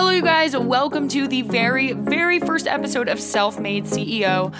Hello, you guys. Welcome to the very, very first episode of Self Made CEO.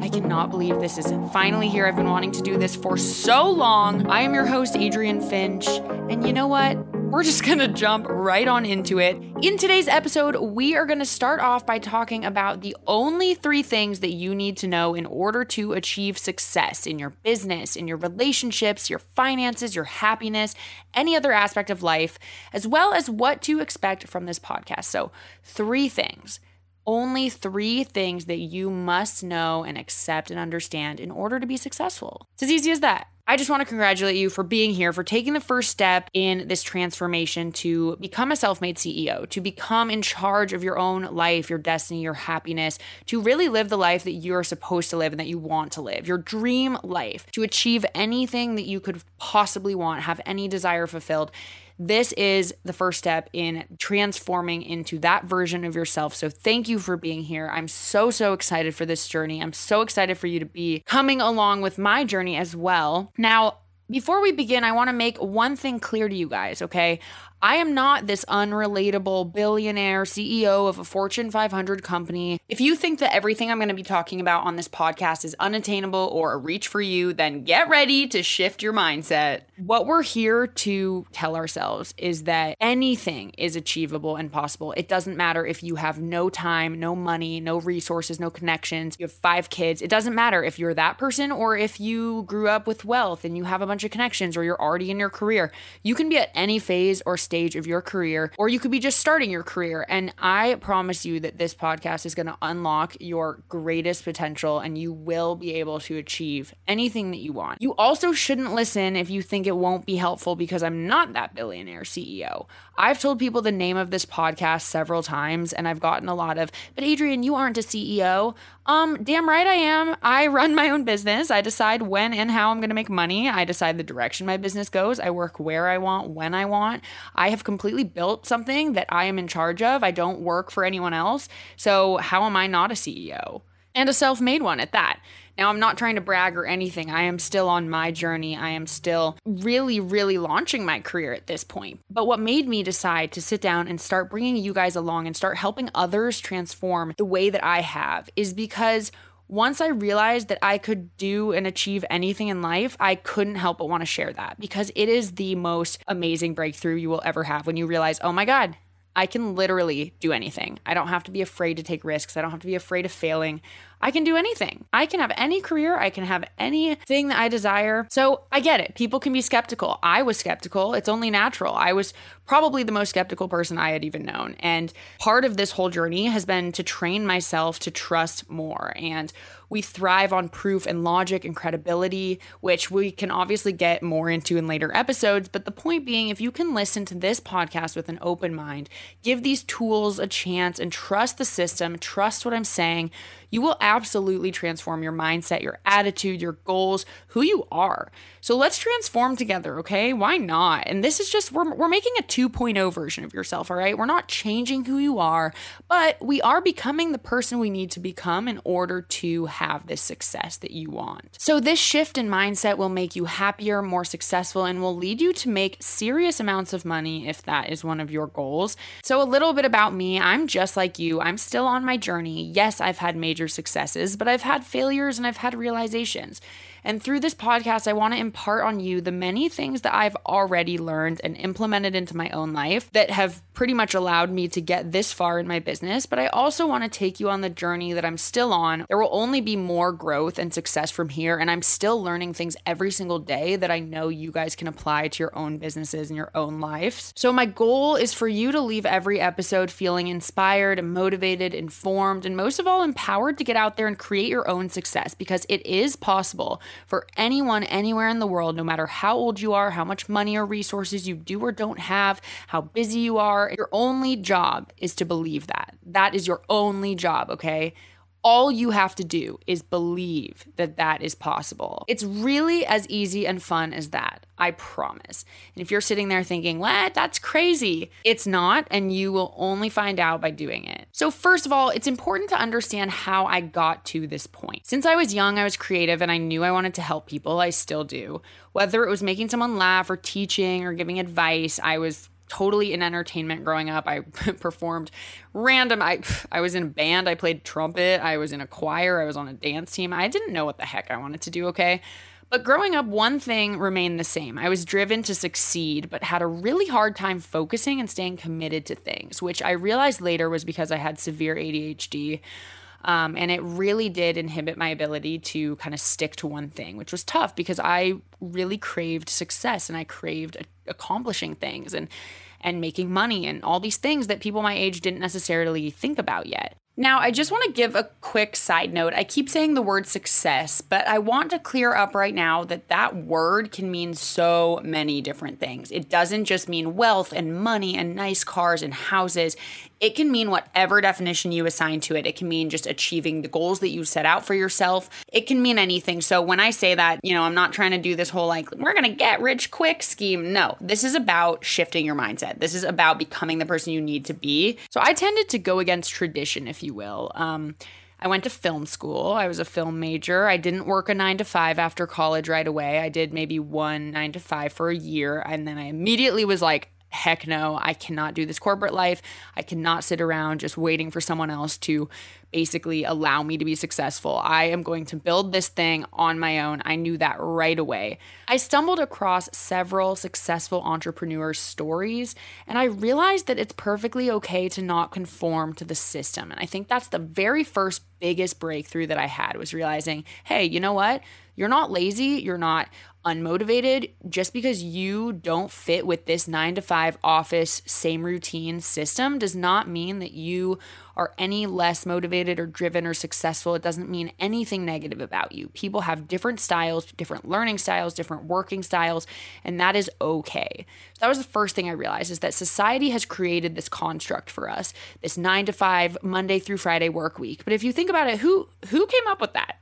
I cannot believe this is finally here. I've been wanting to do this for so long. I am your host, Adrian Finch. And you know what? We're just gonna jump right on into it. In today's episode, we are gonna start off by talking about the only three things that you need to know in order to achieve success in your business, in your relationships, your finances, your happiness, any other aspect of life, as well as what to expect from this podcast. So, three things only three things that you must know and accept and understand in order to be successful. It's as easy as that. I just want to congratulate you for being here, for taking the first step in this transformation to become a self made CEO, to become in charge of your own life, your destiny, your happiness, to really live the life that you're supposed to live and that you want to live, your dream life, to achieve anything that you could possibly want, have any desire fulfilled. This is the first step in transforming into that version of yourself. So thank you for being here. I'm so, so excited for this journey. I'm so excited for you to be coming along with my journey as well. Now, before we begin, I want to make one thing clear to you guys, okay? I am not this unrelatable billionaire CEO of a Fortune 500 company. If you think that everything I'm going to be talking about on this podcast is unattainable or a reach for you, then get ready to shift your mindset. What we're here to tell ourselves is that anything is achievable and possible. It doesn't matter if you have no time, no money, no resources, no connections, you have five kids. It doesn't matter if you're that person or if you grew up with wealth and you have a bunch of connections or you're already in your career. You can be at any phase or stage stage of your career, or you could be just starting your career. And I promise you that this podcast is going to unlock your greatest potential and you will be able to achieve anything that you want. You also shouldn't listen if you think it won't be helpful because I'm not that billionaire CEO. I've told people the name of this podcast several times and I've gotten a lot of, but Adrienne, you aren't a CEO. Um, damn right I am. I run my own business. I decide when and how I'm going to make money. I decide the direction my business goes. I work where I want, when I want. Have completely built something that I am in charge of. I don't work for anyone else. So, how am I not a CEO? And a self made one at that. Now, I'm not trying to brag or anything. I am still on my journey. I am still really, really launching my career at this point. But what made me decide to sit down and start bringing you guys along and start helping others transform the way that I have is because once I realized that I could do and achieve anything in life, I couldn't help but want to share that because it is the most amazing breakthrough you will ever have when you realize, oh my God, I can literally do anything. I don't have to be afraid to take risks. I don't have to be afraid of failing. I can do anything. I can have any career. I can have anything that I desire. So I get it. People can be skeptical. I was skeptical. It's only natural. I was probably the most skeptical person I had even known. And part of this whole journey has been to train myself to trust more. And we thrive on proof and logic and credibility, which we can obviously get more into in later episodes. But the point being, if you can listen to this podcast with an open mind, give these tools a chance and trust the system, trust what I'm saying, you will absolutely transform your mindset, your attitude, your goals, who you are. So let's transform together, okay? Why not? And this is just, we're, we're making a 2.0 version of yourself, all right? We're not changing who you are, but we are becoming the person we need to become in order to have this success that you want. So this shift in mindset will make you happier, more successful, and will lead you to make serious amounts of money if that is one of your goals. So, a little bit about me I'm just like you, I'm still on my journey. Yes, I've had major successes, but I've had failures and I've had realizations. And through this podcast, I want to impart on you the many things that I've already learned and implemented into my own life that have pretty much allowed me to get this far in my business. But I also want to take you on the journey that I'm still on. There will only be more growth and success from here. And I'm still learning things every single day that I know you guys can apply to your own businesses and your own lives. So, my goal is for you to leave every episode feeling inspired motivated, informed, and most of all, empowered to get out there and create your own success because it is possible for anyone anywhere in the world, no matter how old you are, how much money or resources you do or don't have, how busy you are. Your only job is to believe that. That is your only job, okay? All you have to do is believe that that is possible. It's really as easy and fun as that. I promise. And if you're sitting there thinking, what? That's crazy. It's not, and you will only find out by doing it. So, first of all, it's important to understand how I got to this point. Since I was young, I was creative and I knew I wanted to help people. I still do. Whether it was making someone laugh or teaching or giving advice, I was totally in entertainment growing up. I performed random I I was in a band, I played trumpet, I was in a choir, I was on a dance team. I didn't know what the heck I wanted to do, okay? But growing up, one thing remained the same. I was driven to succeed, but had a really hard time focusing and staying committed to things, which I realized later was because I had severe ADHD. Um, and it really did inhibit my ability to kind of stick to one thing, which was tough because I really craved success and I craved accomplishing things and and making money and all these things that people my age didn't necessarily think about yet. Now, I just want to give a quick side note. I keep saying the word success, but I want to clear up right now that that word can mean so many different things. It doesn't just mean wealth and money and nice cars and houses. It can mean whatever definition you assign to it. It can mean just achieving the goals that you set out for yourself. It can mean anything. So when I say that, you know, I'm not trying to do this whole like, we're going to get rich quick scheme. No, this is about shifting your mindset. This is about becoming the person you need to be. So I tended to go against tradition, if you will. Um, I went to film school. I was a film major. I didn't work a nine to five after college right away. I did maybe one nine to five for a year. And then I immediately was like, heck no, I cannot do this corporate life. I cannot sit around just waiting for someone else to basically allow me to be successful. I am going to build this thing on my own. I knew that right away. I stumbled across several successful entrepreneurs' stories, and I realized that it's perfectly okay to not conform to the system. And I think that's the very first biggest breakthrough that I had was realizing, hey, you know what? You're not lazy, you're not unmotivated just because you don't fit with this nine to five office, same routine system does not mean that you are any less motivated or driven or successful. It doesn't mean anything negative about you. People have different styles, different learning styles, different working styles, and that is okay. So that was the first thing I realized is that society has created this construct for us, this 9 to 5 Monday through Friday work week. But if you think about it, who who came up with that?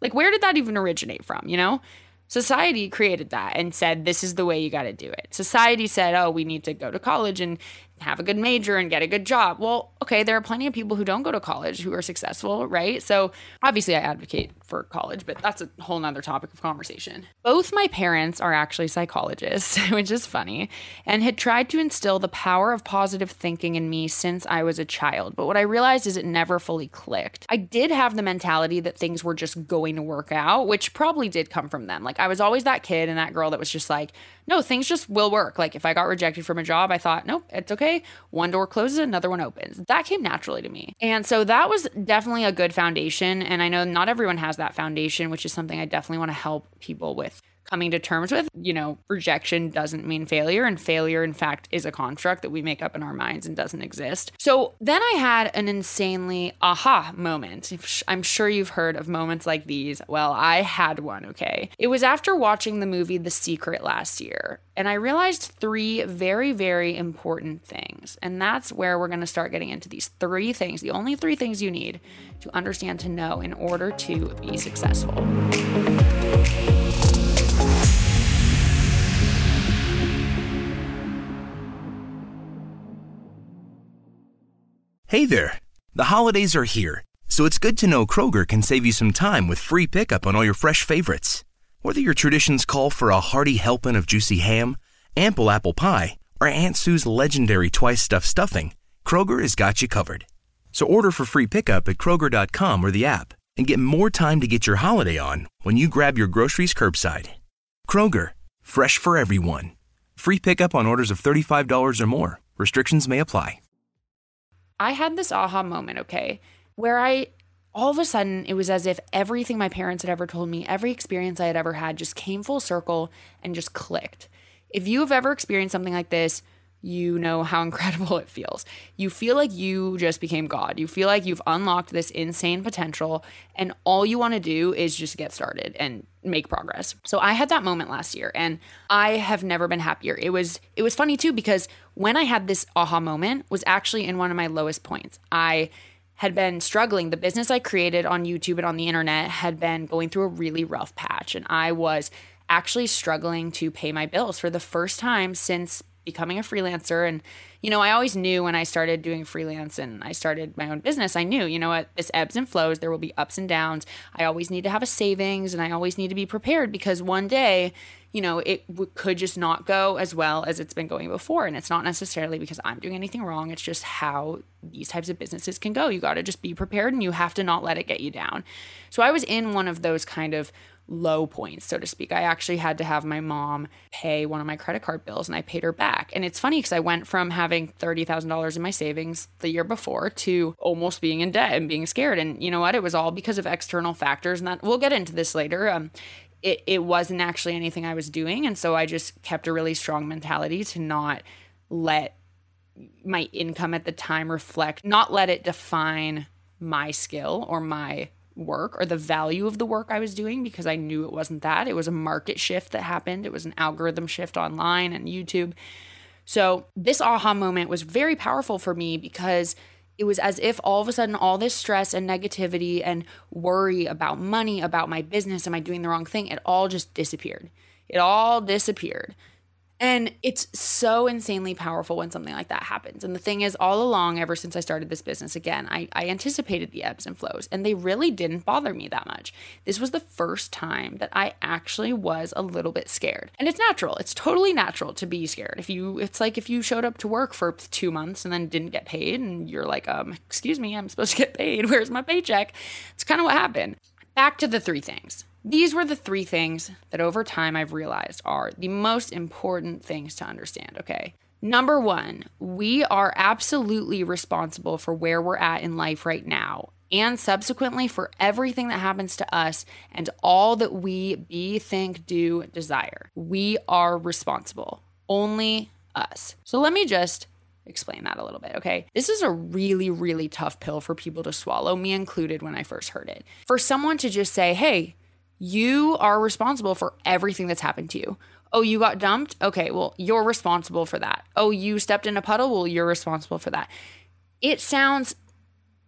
Like where did that even originate from, you know? Society created that and said, this is the way you got to do it. Society said, oh, we need to go to college and have a good major and get a good job. Well, okay, there are plenty of people who don't go to college who are successful, right? So obviously I advocate for college, but that's a whole nother topic of conversation. Both my parents are actually psychologists, which is funny, and had tried to instill the power of positive thinking in me since I was a child. But what I realized is it never fully clicked. I did have the mentality that things were just going to work out, which probably did come from them. Like I was always that kid and that girl that was just like, no, things just will work. Like if I got rejected from a job, I thought, nope, it's okay. One door closes, another one opens. That came naturally to me. And so that was definitely a good foundation. And I know not everyone has that foundation, which is something I definitely want to help people with coming to terms with. You know, rejection doesn't mean failure, and failure, in fact, is a construct that we make up in our minds and doesn't exist. So then I had an insanely aha moment. I'm sure you've heard of moments like these. Well, I had one, okay? It was after watching the movie The Secret last year, and I realized three very, very important things. And that's where we're gonna start getting into these three things, the only three things you need to understand to know in order to be successful. Hey there! The holidays are here, so it's good to know Kroger can save you some time with free pickup on all your fresh favorites. Whether your traditions call for a hearty helping of juicy ham, ample apple pie, or Aunt Sue's legendary twice stuffed stuffing, Kroger has got you covered. So order for free pickup at Kroger.com or the app and get more time to get your holiday on when you grab your groceries curbside. Kroger, fresh for everyone. Free pickup on orders of $35 or more. Restrictions may apply. I had this aha moment, okay, where I all of a sudden it was as if everything my parents had ever told me, every experience I had ever had just came full circle and just clicked. If you have ever experienced something like this, you know how incredible it feels. You feel like you just became God. You feel like you've unlocked this insane potential, and all you want to do is just get started and make progress. So I had that moment last year and I have never been happier. It was it was funny too because when I had this aha moment was actually in one of my lowest points. I had been struggling. The business I created on YouTube and on the internet had been going through a really rough patch and I was actually struggling to pay my bills for the first time since becoming a freelancer. And, you know, I always knew when I started doing freelance and I started my own business, I knew, you know what, this ebbs and flows. There will be ups and downs. I always need to have a savings and I always need to be prepared because one day, you know, it w- could just not go as well as it's been going before. And it's not necessarily because I'm doing anything wrong. It's just how these types of businesses can go. You got to just be prepared and you have to not let it get you down. So I was in one of those kind of low points, so to speak. I actually had to have my mom pay one of my credit card bills and I paid her back. And it's funny because I went from having $30,000 in my savings the year before to almost being in debt and being scared. And you know what? It was all because of external factors. And that we'll get into this later. Um, it, it wasn't actually anything I was doing. And so I just kept a really strong mentality to not let my income at the time reflect, not let it define my skill or my work or the value of the work I was doing because I knew it wasn't that. It was a market shift that happened, it was an algorithm shift online and YouTube. So, this aha moment was very powerful for me because it was as if all of a sudden all this stress and negativity and worry about money, about my business, am I doing the wrong thing? It all just disappeared. It all disappeared. And it's so insanely powerful when something like that happens. And the thing is, all along, ever since I started this business again, I, I, anticipated the ebbs and flows, and they really didn't bother me that much. This was the first time that I actually was a little bit scared. And it's natural. It's totally natural to be scared. If you, it's like if you showed up to work for two months and then didn't get paid, and you're like, um, excuse me, I'm supposed to get paid. Where's my paycheck? It's kind of what happened. Back to the three things. These were the three things that over time I've realized are the most important things to understand, okay? Number one, we are absolutely responsible for where we're at in life right now and subsequently for everything that happens to us and all that we be, think, do, desire. We are responsible. Only us. So let me just explain that a little bit, okay? This is a really, really tough pill for people to swallow, me included when I first heard it. For someone to just say, hey, you are responsible for everything that's happened to you. Oh, you got dumped? Okay, well, you're responsible for that. Oh, you stepped in a puddle? Well, you're responsible for that. It sounds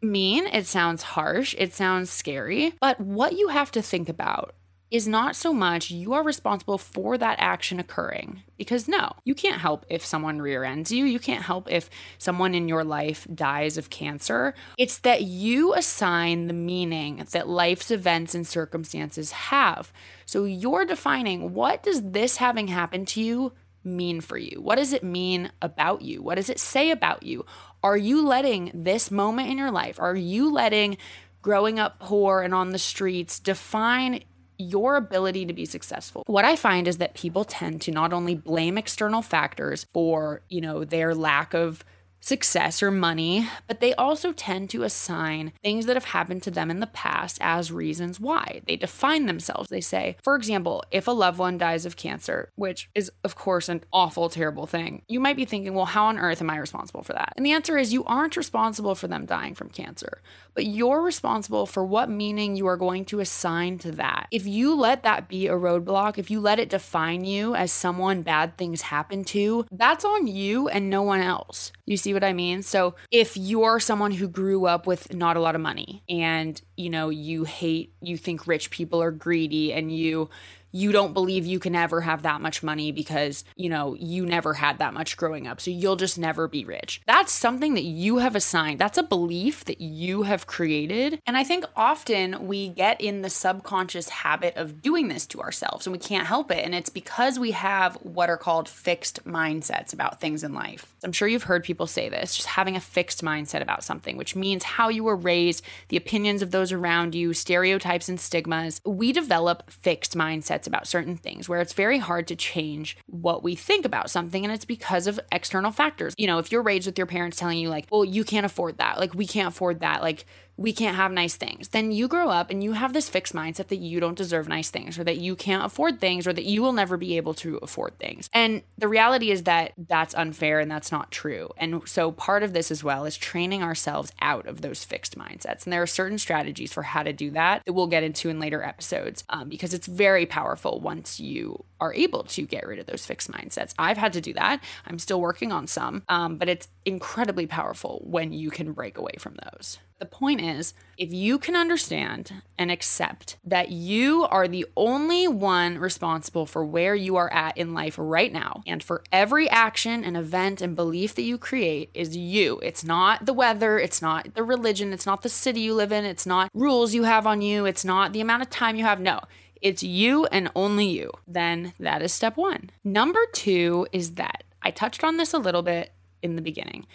mean, it sounds harsh, it sounds scary, but what you have to think about is not so much you are responsible for that action occurring. Because no, you can't help if someone rear ends you. You can't help if someone in your life dies of cancer. It's that you assign the meaning that life's events and circumstances have. So you're defining what does this having happened to you mean for you? What does it mean about you? What does it say about you? Are you letting this moment in your life, are you letting growing up poor and on the streets define your ability to be successful. What I find is that people tend to not only blame external factors for, you know, their lack of success or money, but they also tend to assign things that have happened to them in the past as reasons why. They define themselves. They say, for example, if a loved one dies of cancer, which is, of course, an awful, terrible thing, you might be thinking, well, how on earth am I responsible for that? And the answer is you aren't responsible for them dying from cancer, but you're responsible for what meaning you are going to assign to that. If you let that be a roadblock, if you let it define you as someone bad things happen to, that's on you and no one else. You see what I mean? So if you're someone who grew up with not a lot of money and, you know, you hate, you think rich people are greedy and you you don't believe you can ever have that much money because, you know, you never had that much growing up. So you'll just never be rich. That's something that you have assigned. That's a belief that you have created. And I think often we get in the subconscious habit of doing this to ourselves and we can't help it. And it's because we have what are called fixed mindsets about things in life. I'm sure you've heard people say this, just having a fixed mindset about something, which means how you were raised, the opinions of those around you, stereotypes and stigmas. We develop fixed mindsets about certain things where it's very hard to change what we think about something. And it's because of external factors. You know, if you're raised with your parents telling you, like, well, you can't afford that, like, we can't afford that, like, we can't have nice things. Then you grow up and you have this fixed mindset that you don't deserve nice things or that you can't afford things or that you will never be able to afford things. And the reality is that that's unfair and that's not true. And so part of this as well is training ourselves out of those fixed mindsets. And there are certain strategies for how to do that that we'll get into in later episodes um, because it's very powerful powerful once you are able to get rid of those fixed mindsets. I've had to do that. I'm still working on some, um, but it's incredibly powerful when you can break away from those. The point is, if you can understand and accept that you are the only one responsible for where you are at in life right now, and for every action and event and belief that you create is you. It's not the weather, it's not the religion, it's not the city you live in, it's not rules you have on you, it's not the amount of time you have. No, it's you and only you. Then that is step one. Number two is that I touched on this a little bit in the beginning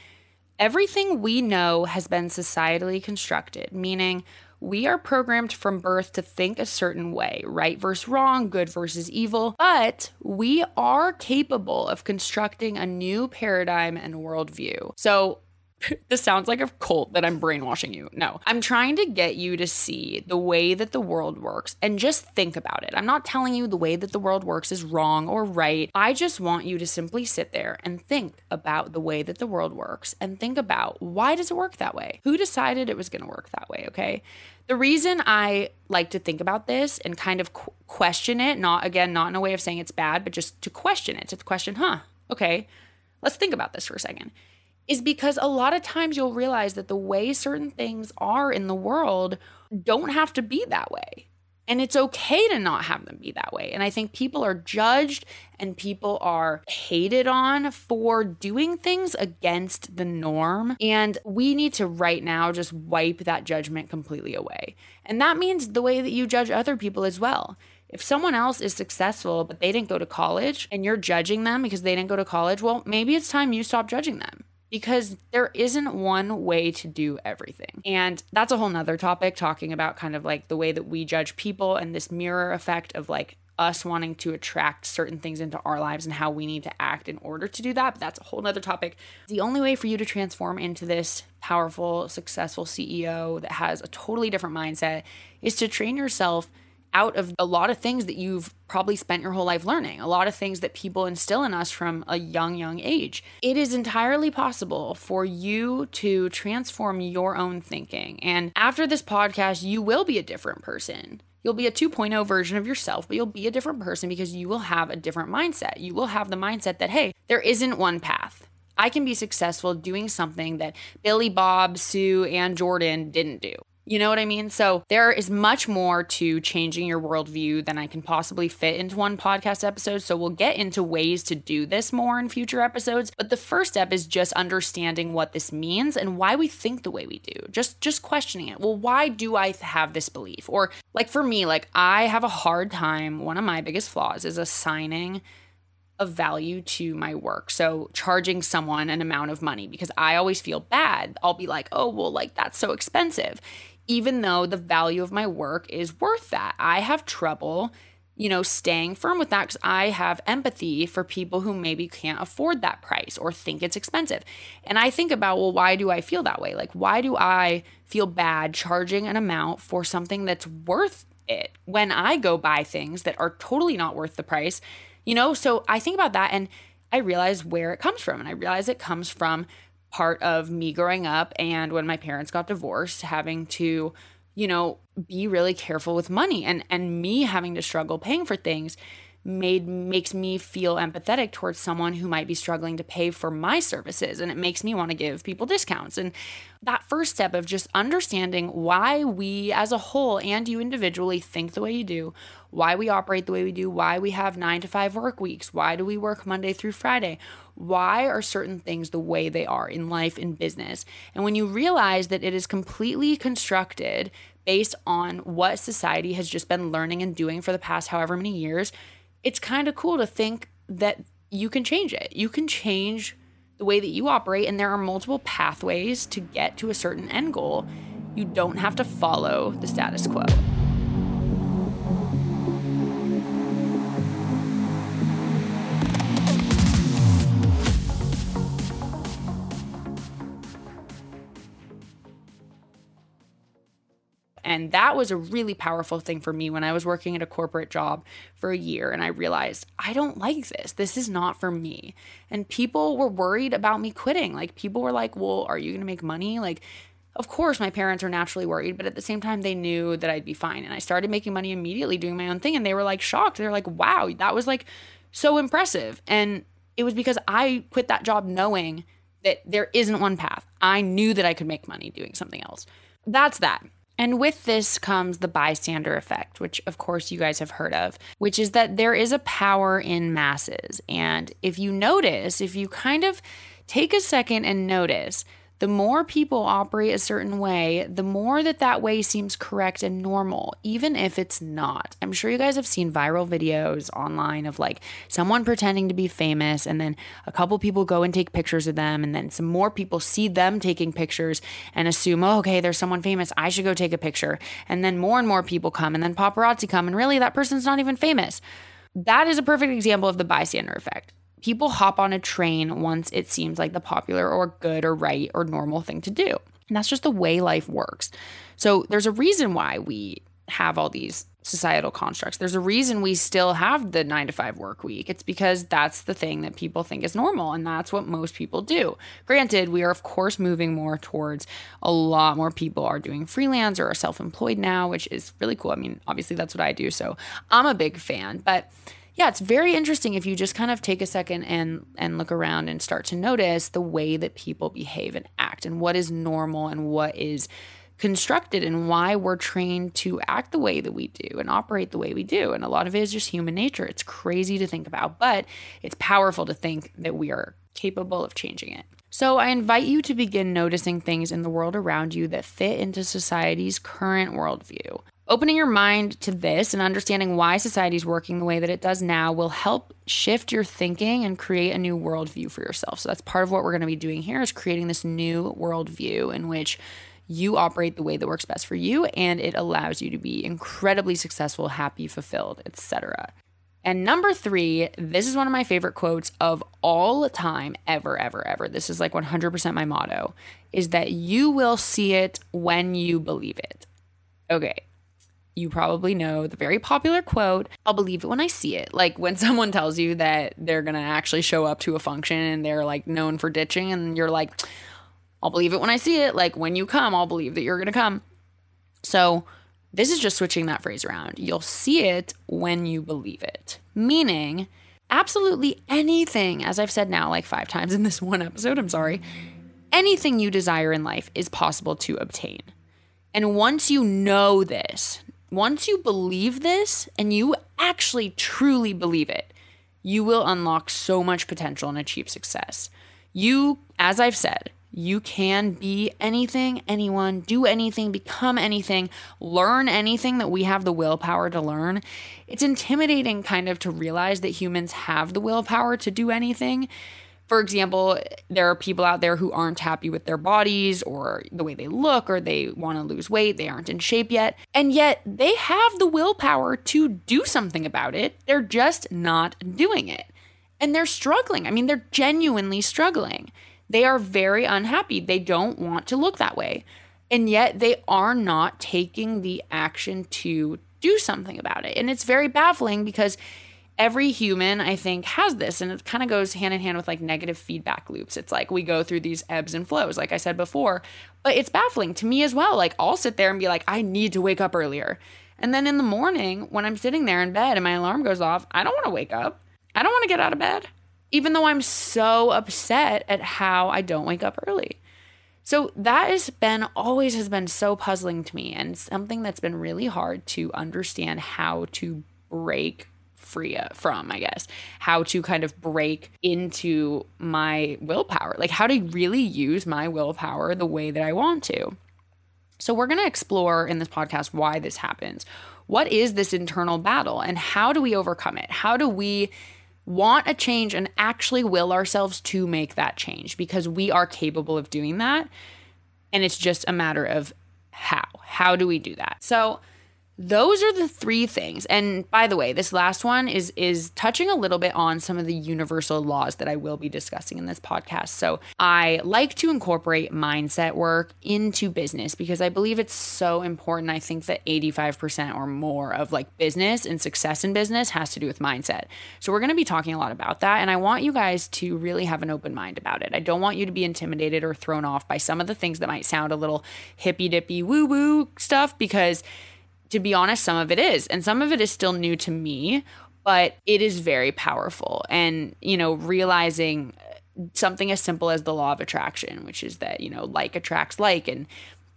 Everything we know has been societally constructed, meaning we are programmed from birth to think a certain way, right versus wrong, good versus evil, but we are capable of constructing a new paradigm and worldview. So, this sounds like a cult that I'm brainwashing you. No, I'm trying to get you to see the way that the world works and just think about it. I'm not telling you the way that the world works is wrong or right. I just want you to simply sit there and think about the way that the world works and think about why does it work that way? Who decided it was going to work that way, okay? The reason I like to think about this and kind of qu- question it, not again, not in a way of saying it's bad, but just to question it, to question, huh, okay, let's think about this for a second is because a lot of times you'll realize that the way certain things are in the world don't have to be that way. And it's okay to not have them be that way. And I think people are judged and people are hated on for doing things against the norm. And we need to right now just wipe that judgment completely away. And that means the way that you judge other people as well. If someone else is successful, but they didn't go to college and you're judging them because they didn't go to college, well, maybe it's time you stop judging them because there isn't one way to do everything. And that's a whole nother topic, talking about kind of like the way that we judge people and this mirror effect of like us wanting to attract certain things into our lives and how we need to act in order to do that. But that's a whole nother topic. The only way for you to transform into this powerful, successful CEO that has a totally different mindset is to train yourself out of a lot of things that you've probably spent your whole life learning, a lot of things that people instill in us from a young, young age. It is entirely possible for you to transform your own thinking. And after this podcast, you will be a different person. You'll be a 2.0 version of yourself, but you'll be a different person because you will have a different mindset. You will have the mindset that, hey, there isn't one path. I can be successful doing something that Billy, Bob, Sue, and Jordan didn't do. You know what I mean? So there is much more to changing your worldview than I can possibly fit into one podcast episode. So we'll get into ways to do this more in future episodes. But the first step is just understanding what this means and why we think the way we do. Just just questioning it. Well, why do I have this belief? Or like for me, like I have a hard time. One of my biggest flaws is assigning of value to my work. So charging someone an amount of money because I always feel bad. I'll be like, "Oh, well, like that's so expensive." Even though the value of my work is worth that. I have trouble, you know, staying firm with that because I have empathy for people who maybe can't afford that price or think it's expensive. And I think about, well, why do I feel that way? Like, why do I feel bad charging an amount for something that's worth it when I go buy things that are totally not worth the price? You know, so I think about that and I realize where it comes from. And I realize it comes from part of me growing up and when my parents got divorced, having to, you know, be really careful with money and and me having to struggle paying for things made makes me feel empathetic towards someone who might be struggling to pay for my services and it makes me want to give people discounts. And that first step of just understanding why we as a whole and you individually think the way you do why we operate the way we do why we have 9 to 5 work weeks why do we work Monday through Friday why are certain things the way they are in life in business? And when you realize that it is completely constructed based on what society has just been learning and doing for the past however many years it's kind of cool to think that you can change it. You can change the way that you operate, and there are multiple pathways to get to a certain end goal. You don't have to follow the status quo. And that was a really powerful thing for me when I was working at a corporate job for a year and I realized I don't like this. This is not for me. And people were worried about me quitting. Like people were like, "Well, are you going to make money?" Like of course, my parents are naturally worried, but at the same time, they knew that I'd be fine. And I started making money immediately doing my own thing. And they were like shocked. They're like, wow, that was like so impressive. And it was because I quit that job knowing that there isn't one path. I knew that I could make money doing something else. That's that. And with this comes the bystander effect, which of course you guys have heard of, which is that there is a power in masses. And if you notice, if you kind of take a second and notice, the more people operate a certain way, the more that that way seems correct and normal, even if it's not. I'm sure you guys have seen viral videos online of like someone pretending to be famous, and then a couple people go and take pictures of them, and then some more people see them taking pictures and assume, oh, okay, there's someone famous. I should go take a picture. And then more and more people come, and then paparazzi come, and really that person's not even famous. That is a perfect example of the bystander effect people hop on a train once it seems like the popular or good or right or normal thing to do. And that's just the way life works. So there's a reason why we have all these societal constructs. There's a reason we still have the nine to five work week. It's because that's the thing that people think is normal, and that's what most people do. Granted, we are, of course, moving more towards a lot more people are doing freelance or are self employed now, which is really cool. I mean, obviously, that's what I do. So I'm a big fan. But yeah, it's very interesting if you just kind of take a second and and look around and start to notice the way that people behave and act and what is normal and what is constructed and why we're trained to act the way that we do and operate the way we do. And a lot of it is just human nature. It's crazy to think about, but it's powerful to think that we are capable of changing it. So I invite you to begin noticing things in the world around you that fit into society's current worldview. Opening your mind to this and understanding why society is working the way that it does now will help shift your thinking and create a new worldview for yourself. So that's part of what we're going to be doing here is creating this new worldview in which you operate the way that works best for you and it allows you to be incredibly successful, happy, fulfilled, etc. And number 3, this is one of my favorite quotes of all time ever ever ever. This is like 100% my motto is that you will see it when you believe it. Okay, you probably know the very popular quote, I'll believe it when I see it. Like when someone tells you that they're going to actually show up to a function and they're like known for ditching, and you're like, I'll believe it when I see it. Like when you come, I'll believe that you're going to come. So this is just switching that phrase around. You'll see it when you believe it, meaning absolutely anything, as I've said now like five times in this one episode, I'm sorry, anything you desire in life is possible to obtain. And once you know this, once you believe this and you actually truly believe it, you will unlock so much potential and achieve success. You, as I've said, you can be anything, anyone, do anything, become anything, learn anything that we have the willpower to learn. It's intimidating kind of to realize that humans have the willpower to do anything for example, there are people out there who aren't happy with their bodies or the way they look or they want to lose weight, they aren't in shape yet, and yet they have the willpower to do something about it. They're just not doing it. And they're struggling. I mean, they're genuinely struggling. They are very unhappy. They don't want to look that way. And yet they are not taking the action to do something about it. And it's very baffling because every human i think has this and it kind of goes hand in hand with like negative feedback loops. It's like we go through these ebbs and flows like i said before but it's baffling to me as well. Like i'll sit there and be like i need to wake up earlier. And then in the morning when i'm sitting there in bed and my alarm goes off i don't want to wake up. I don't want to get out of bed even though i'm so upset at how i don't wake up early. So that has been always has been so puzzling to me and something that's been really hard to understand how to break free uh, from, I guess, how to kind of break into my willpower, like how to really use my willpower the way that I want to. So, we're going to explore in this podcast why this happens. What is this internal battle and how do we overcome it? How do we want a change and actually will ourselves to make that change because we are capable of doing that? And it's just a matter of how. How do we do that? So, those are the three things. And by the way this last one is is touching a little bit on some of the universal laws that i will be discussing in this podcast. So i like to incorporate mindset work into business because i believe it's so important. I think that 85% or more of like business and success in business has to do with mindset. So we're going to be talking a lot about that. And i want you guys to really have an open mind about it. I don't want you to be intimidated or thrown off by some of the things that might sound a little hippy dippy woo woo stuff because to be honest, some of it is, and some of it is still new to me, but it is very powerful. And, you know, realizing uh, something as simple as the law of attraction, which is that, you know, like attracts like, and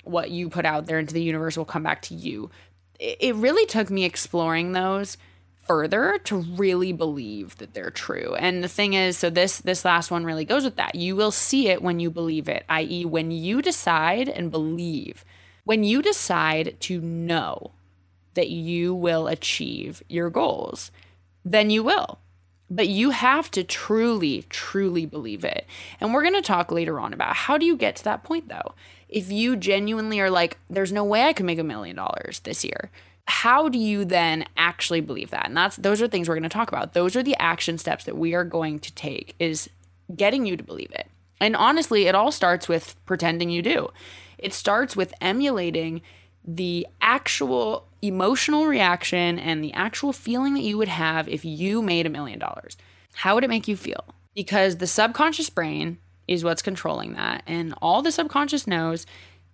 what you put out there into the universe will come back to you. It really took me exploring those further to really believe that they're true. And the thing is, so this this last one really goes with that. You will see it when you believe it, i.e. when you decide and believe. When you decide to know that you will achieve your goals, then you will. But you have to truly, truly believe it. And we're going to talk later on about how do you get to that point though? If you genuinely are like, there's no way I can make a million dollars this year, how do you then actually believe that? And that's those are things we're going to talk about. Those are the action steps that we are going to take is getting you to believe it. And honestly, it all starts with pretending you do. It starts with emulating the actual emotional reaction and the actual feeling that you would have if you made a million dollars. How would it make you feel? Because the subconscious brain is what's controlling that. And all the subconscious knows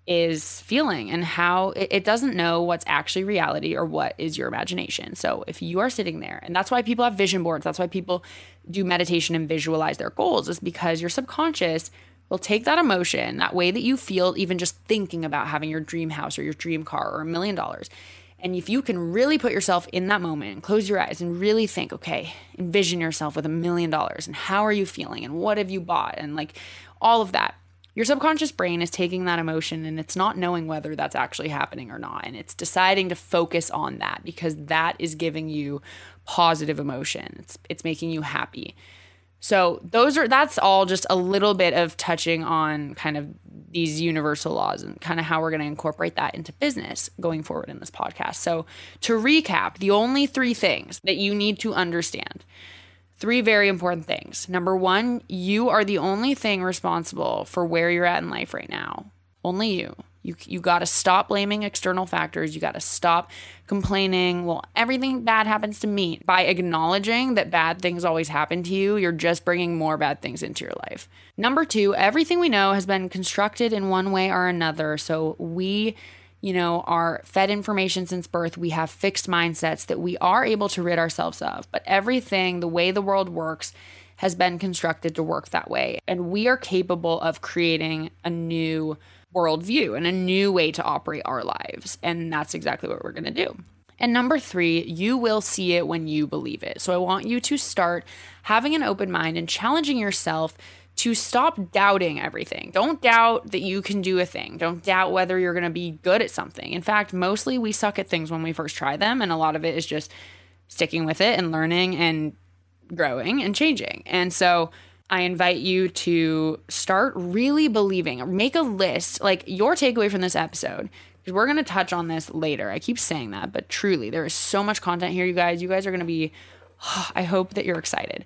is feeling and how it, doesn't know what's actually reality or what is your imagination. So if you are sitting there, and that's why people have vision boards, that's why people do meditation and visualize their goals, is because your subconscious will take that emotion, that way that you feel even just thinking about having your dream house or your dream car or a million dollars. And if you can really put yourself in that moment and close your eyes and really think, okay, envision yourself with a million dollars and how are you feeling and what have you bought and like all of that. Your subconscious brain is taking that emotion and it's not knowing whether that's actually happening or not. And it's deciding to focus on that because that is giving you positive emotion. It's, it's making you happy. So those are that's all just a little bit of touching on kind of these universal laws and kind of how we're going to incorporate that into business going forward in this podcast. So to recap, the only three things that you need to understand. Three very important things. Number 1, you are the only thing responsible for where you're at in life right now. Only you. You you got to stop blaming external factors. You got to stop complaining, well, everything bad happens to me. By acknowledging that bad things always happen to you, you're just bringing more bad things into your life. Number 2, everything we know has been constructed in one way or another. So we you know, are fed information since birth. We have fixed mindsets that we are able to rid ourselves of. But everything, the way the world works, has been constructed to work that way. And we are capable of creating a new worldview and a new way to operate our lives. And that's exactly what we're going to do. And number three, you will see it when you believe it. So I want you to start having an open mind and challenging yourself to stop doubting everything. Don't doubt that you can do a thing. Don't doubt whether you're going to be good at something. In fact, mostly we suck at things when we first try them. And a lot of it is just sticking with it and learning and growing and changing. And so, I invite you to start really believing, make a list, like your takeaway from this episode. Because we're going to touch on this later. I keep saying that, but truly, there is so much content here, you guys. You guys are going to be, oh, I hope that you're excited.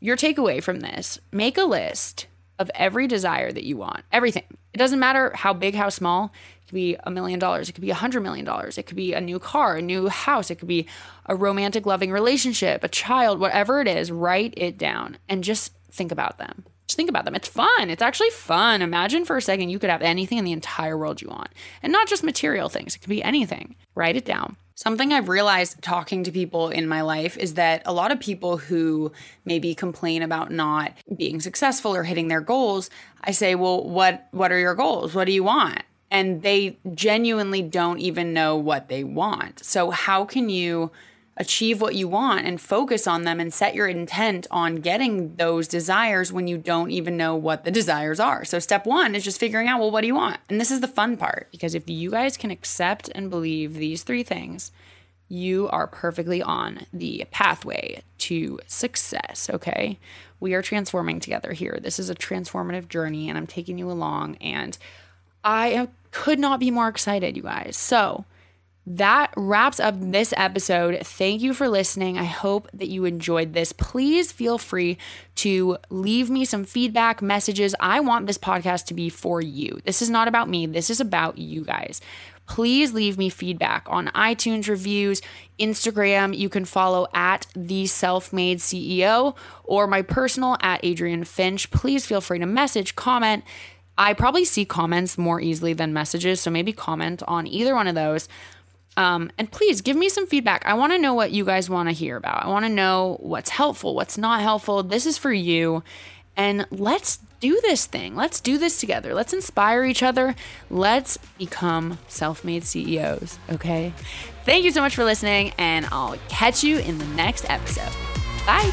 Your takeaway from this make a list of every desire that you want, everything. It doesn't matter how big, how small. It could be a million dollars. It could be a hundred million dollars. It could be a new car, a new house. It could be a romantic, loving relationship, a child, whatever it is, write it down and just think about them. Just think about them. It's fun. It's actually fun. Imagine for a second you could have anything in the entire world you want. And not just material things, it could be anything. Write it down. Something I've realized talking to people in my life is that a lot of people who maybe complain about not being successful or hitting their goals, I say, "Well, what what are your goals? What do you want?" And they genuinely don't even know what they want. So how can you achieve what you want and focus on them and set your intent on getting those desires when you don't even know what the desires are. So, step one is just figuring out, well, what do you want? And this is the fun part because if you guys can accept and believe these three things, you are perfectly on the pathway to success. Okay. We are transforming together here. This is a transformative journey, and I'm taking you along. And I uh, could not be more excited, you guys. So, that wraps up this episode. Thank you for listening. I hope that you enjoyed this. Please feel free to leave me some feedback, messages. I want this podcast to be for you. This is not about me, this is about you guys. Please leave me feedback on iTunes reviews, Instagram. You can follow at the self made CEO or my personal at Adrian Finch. Please feel free to message, comment. I probably see comments more easily than messages, so maybe comment on either one of those. Um, and please give me some feedback. I want to know what you guys want to hear about. I want to know what's helpful, what's not helpful. This is for you. And let's do this thing. Let's do this together. Let's inspire each other. Let's become self made CEOs, okay? Thank you so much for listening, and I'll catch you in the next episode. Bye.